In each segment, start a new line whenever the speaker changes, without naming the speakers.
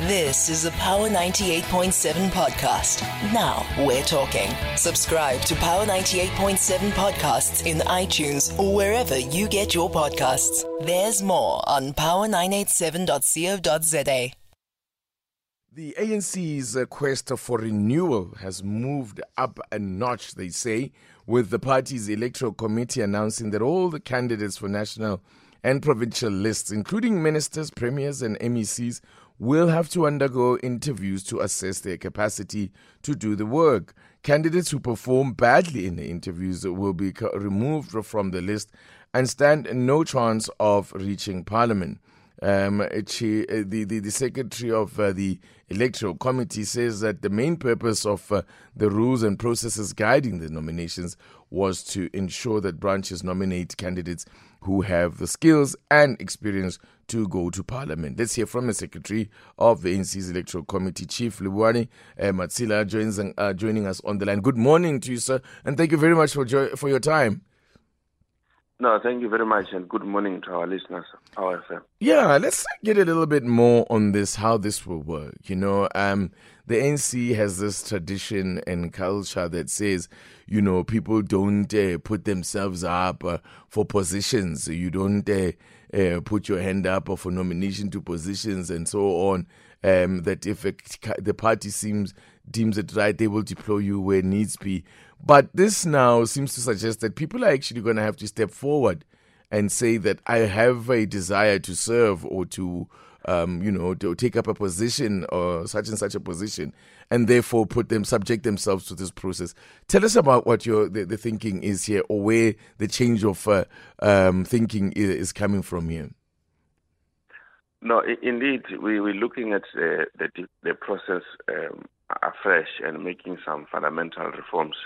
This is a Power 98.7 podcast. Now we're talking. Subscribe to Power 98.7 podcasts in iTunes or wherever you get your podcasts. There's more on power987.co.za.
The ANC's quest for renewal has moved up a notch, they say, with the party's electoral committee announcing that all the candidates for national and provincial lists, including ministers, premiers, and MECs, will have to undergo interviews to assess their capacity to do the work. Candidates who perform badly in the interviews will be removed from the list and stand no chance of reaching parliament. Um, she, uh, the, the, the secretary of uh, the electoral committee says that the main purpose of uh, the rules and processes guiding the nominations was to ensure that branches nominate candidates who have the skills and experience to go to parliament. Let's hear from the secretary of the NC's electoral committee, Chief Livhuwani uh, Matsila, joins, uh, joining us on the line. Good morning to you, sir, and thank you very much for, jo- for your time.
No, thank you very much, and good morning to our listeners. Power FM.
Yeah, let's get a little bit more on this, how this will work. You know, um, the NC has this tradition and culture that says, you know, people don't uh, put themselves up uh, for positions. You don't uh, uh put your hand up for nomination to positions and so on. Um, that if the party seems deems it right, they will deploy you where needs be. But this now seems to suggest that people are actually going to have to step forward and say that I have a desire to serve or to, um, you know, to take up a position or such and such a position, and therefore put them subject themselves to this process. Tell us about what your the, the thinking is here, or where the change of uh, um, thinking is coming from here.
No, indeed, we, we're looking at uh, the, the process um, afresh and making some fundamental reforms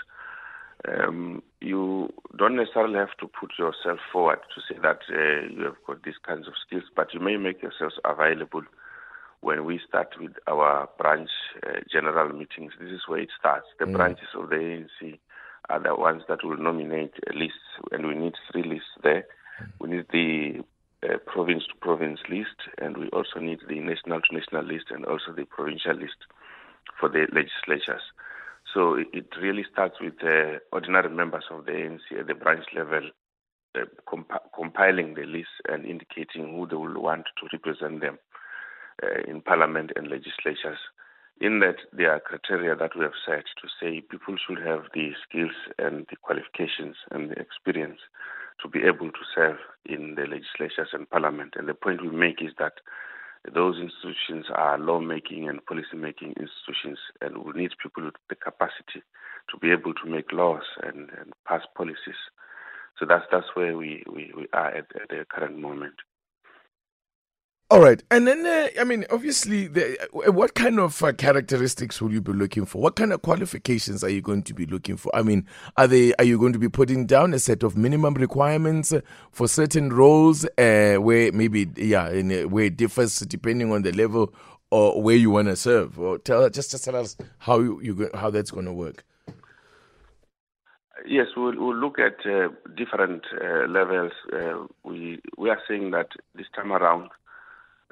um, you don't necessarily have to put yourself forward to say that uh, you have got these kinds of skills, but you may make yourselves available when we start with our branch uh, general meetings. This is where it starts. The mm. branches of the ANC are the ones that will nominate lists, and we need three lists there. Mm. We need the uh, province to province list, and we also need the national to national list, and also the provincial list for the legislatures. So it really starts with uh, ordinary members of the ANC at the branch level uh, comp- compiling the list and indicating who they will want to represent them uh, in parliament and legislatures. In that, there are criteria that we have set to say people should have the skills and the qualifications and the experience to be able to serve in the legislatures and parliament. And the point we make is that those institutions are lawmaking and policy-making institutions, and we need people with the capacity to be able to make laws and, and pass policies. So that's that's where we, we, we are at, at the current moment.
All right, and then uh, I mean, obviously, the, uh, what kind of uh, characteristics will you be looking for? What kind of qualifications are you going to be looking for? I mean, are they are you going to be putting down a set of minimum requirements uh, for certain roles, uh, where maybe yeah, in, uh, where it differs depending on the level or where you want to serve? Or tell just just tell us how you, you how that's going to work.
Yes, we'll, we'll look at different levels. we we are saying that this time around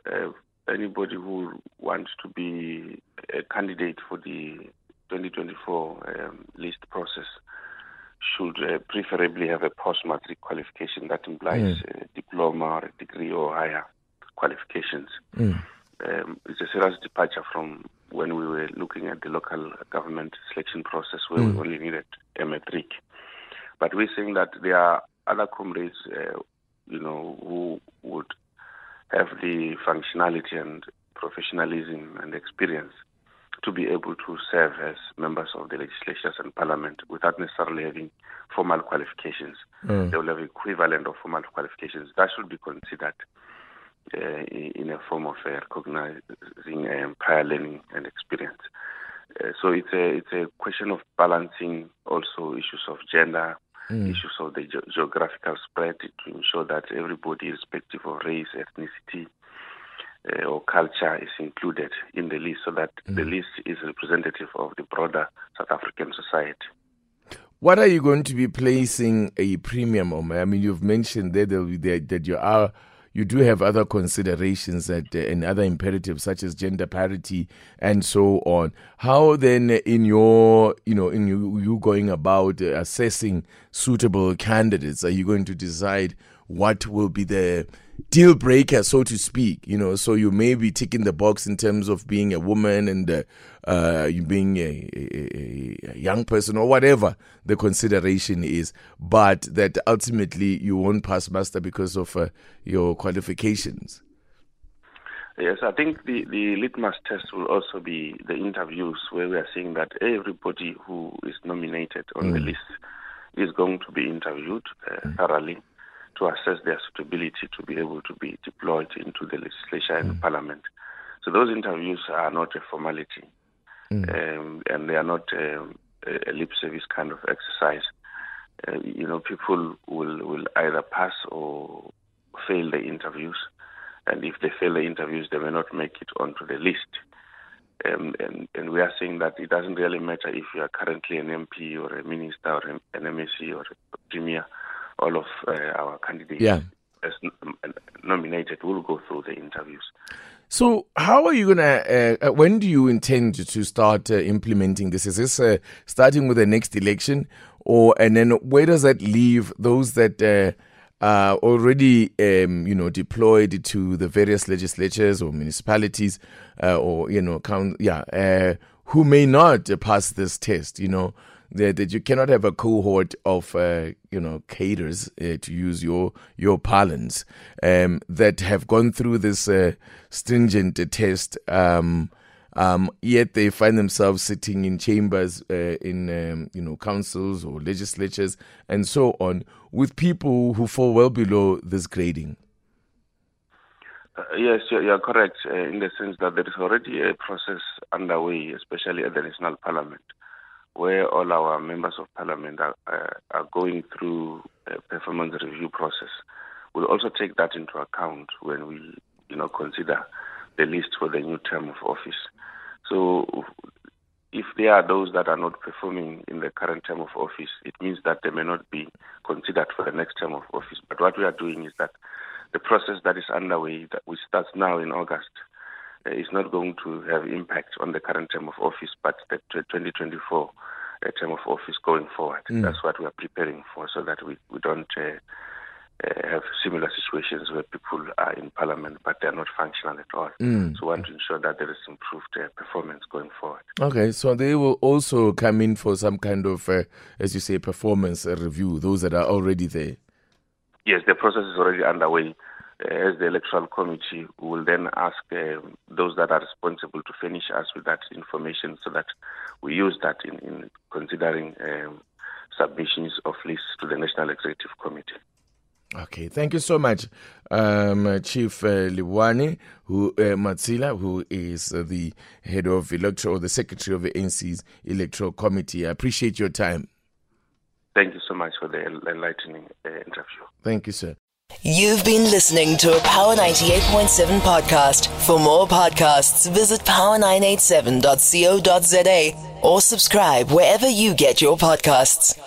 uh, anybody who wants to be a candidate for the 2024 um, list process should uh, preferably have a post-matric qualification that implies mm. a diploma or a degree or higher qualifications. Mm. Um, it's a serious departure from when we were looking at the local government selection process where mm. we only needed a matric. But we're saying that there are other comrades, uh, you know, who would have the functionality and professionalism and experience to be able to serve as members of the legislatures and parliament without necessarily having formal qualifications. Mm. They will have equivalent of formal qualifications. That should be considered uh, in a form of uh, recognizing um, prior learning and experience. Uh, so it's a it's a question of balancing also issues of gender, mm. issues of the ge- geographical spread to ensure that everybody, irrespective of race, ethnicity, uh, or culture, is included in the list so that mm. the list is representative of the broader South African society.
What are you going to be placing a premium on? I mean, you've mentioned that, that you are you do have other considerations that uh, and other imperatives such as gender parity and so on. How then, in your you know, in you, you going about uh, assessing suitable candidates, are you going to decide what will be the deal breaker, so to speak. You know, so you may be ticking the box in terms of being a woman and uh, uh, you being a, a, a, young person or whatever the consideration is, but that ultimately you won't pass muster because of uh, your qualifications.
Yes, I think the, the litmus test will also be the interviews where we are seeing that everybody who is nominated on mm. the list is going to be interviewed uh, mm. thoroughly to assess their suitability to be able to be deployed into the legislature and mm. parliament. So those interviews are not a formality, mm. um, and they are not um, a lip service kind of exercise. Uh, you know, people will will either pass or fail the interviews, and if they fail the interviews, they may not make it onto the list. Um, and, and we are saying that it doesn't really matter if you are currently an MP or a minister or an MEC or a premier all of uh, our candidates yeah. as nominated will go through the interviews.
So, how are you going to, uh, uh, when do you intend to start uh, implementing this? Is this uh, starting with the next election? Or, and then where does that leave those that uh, already, um, you know, deployed to the various legislatures or municipalities or, you know, count, yeah, who may not pass this test, you know? that, that you cannot have a cohort of uh, you know cadres uh, to use your your parlance um, that have gone through this uh, stringent test. Um, um, yet they find themselves sitting in chambers uh, in um, you know councils or legislatures and so on with people who fall well below this grading.
Uh, yes, you're, correct uh, in the sense that there is already a process underway, especially at the national parliament, where all our members of parliament are, uh, are going through a performance review process. We'll also take that into account when we, you know, consider the list for the new term of office. So, if there are those that are not performing in the current term of office, it means that they may not be considered for the next term of office. But what we are doing is that the process that is underway, that we start now in August, uh, is not going to have impact on the current term of office, but the 2024 uh, term of office going forward. Mm. That's what we are preparing for, so that we, we don't uh, uh, have similar situations where people are in parliament but they're not functional at all. Mm. So we want to ensure that there is improved uh, performance going forward.
Okay, so they will also come in for some kind of, uh, as you say, performance review, those that are already there.
Yes, the process is already underway as the electoral committee will then ask uh, those that are responsible to furnish us with that information so that we use that in, in considering um, submissions of lists to the National Executive Committee.
Okay, thank you so much, um, Chief uh, Liwane, who uh, Matsila, who is uh, the head of electoral, the secretary of the NC's electoral committee. I appreciate your time.
Thank you so much for the enlightening uh, interview.
Thank you, sir.
You've been listening to a Power 98.7 podcast. For more podcasts, visit power987.co.za or subscribe wherever you get your podcasts.